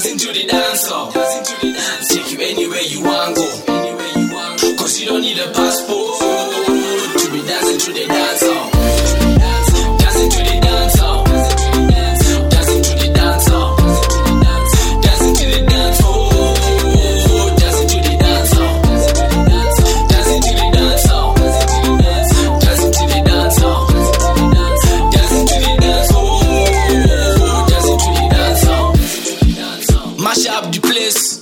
to the dance hall. Take you anywhere you want go. Anywhere you want, Cause you don't need a passport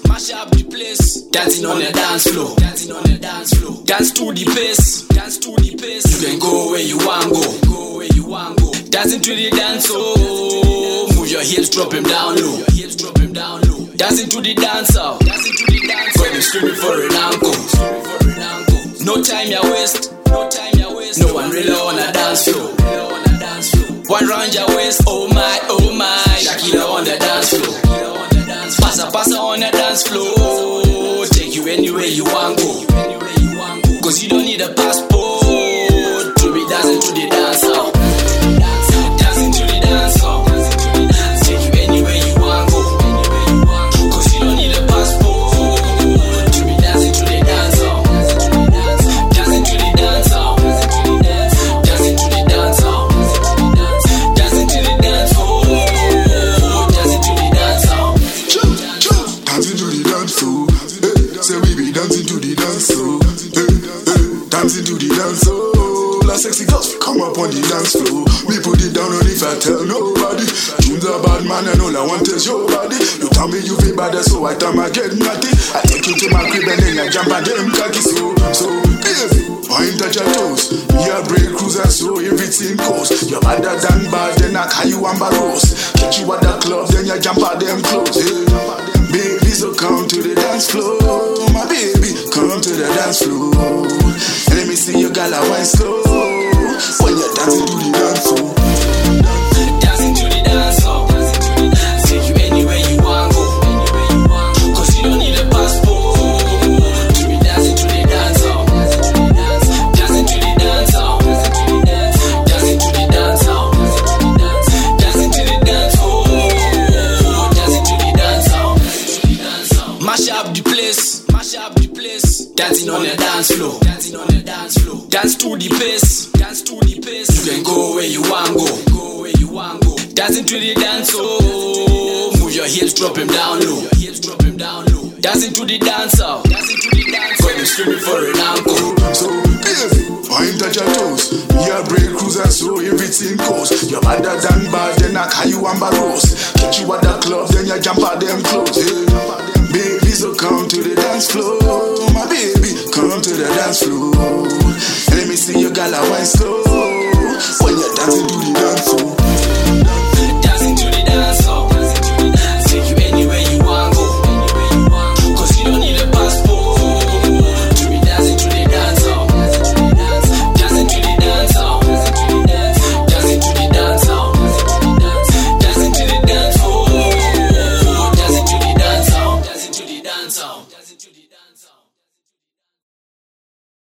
Mash up the place. Dancing on the dance floor. Dancing on the dance floor. Dance to the pace. Dance to the pace. You can go where you want go. Go where you want go. Dancing to the dance oh. Move your hips, drop him down low. Your hips, drop him down low. Dancing to the dance oh. Dancing to the dance. When you screaming for an uncle. No time ya waste. No time ya waste. No one really on a dance floor. One round your waist, oh my, oh my. Shakira on the dance floor. Passa on the dance floor. Take you anywhere you want go. Cause you don't need a passport dancing to the dance oh. floor. La sexy girls come up on the dance floor. We put it down on if I tell nobody. Tunes a bad man and all I want is your body. You tell me you feel bad, so I tell my get naughty. I take you to my crib and then I jump on them cocky so so. Baby, wine touch your toes. Me a break cruiser so everything goes. You're better than bad, then I call you Ambaros. Catch you at the club, then you jump at them clothes. Hey. Baby, so come to the dance floor. My baby, come to the dance floor see your gal I went slow. When you're dancing, do up the place. Mash up the place. Dancing on the dance floor. Dancing on the dance floor. Dance to the pace. Dance to the pace. You can go where you want go. Go where you want go. Dancing to the dance oh. Move your hips, drop him down low. Your hips, drop him down low. Dancing to the dance oh. Dancing to the dance. When you screaming for an uncle. So, baby, wine touch your toes. Me a break cruiser, so everything goes. You're better than bad, then I call you Ambaros. Catch you at the club, then you jump at them clothes. Hey. slow. Let me see you, girl, I wine slow.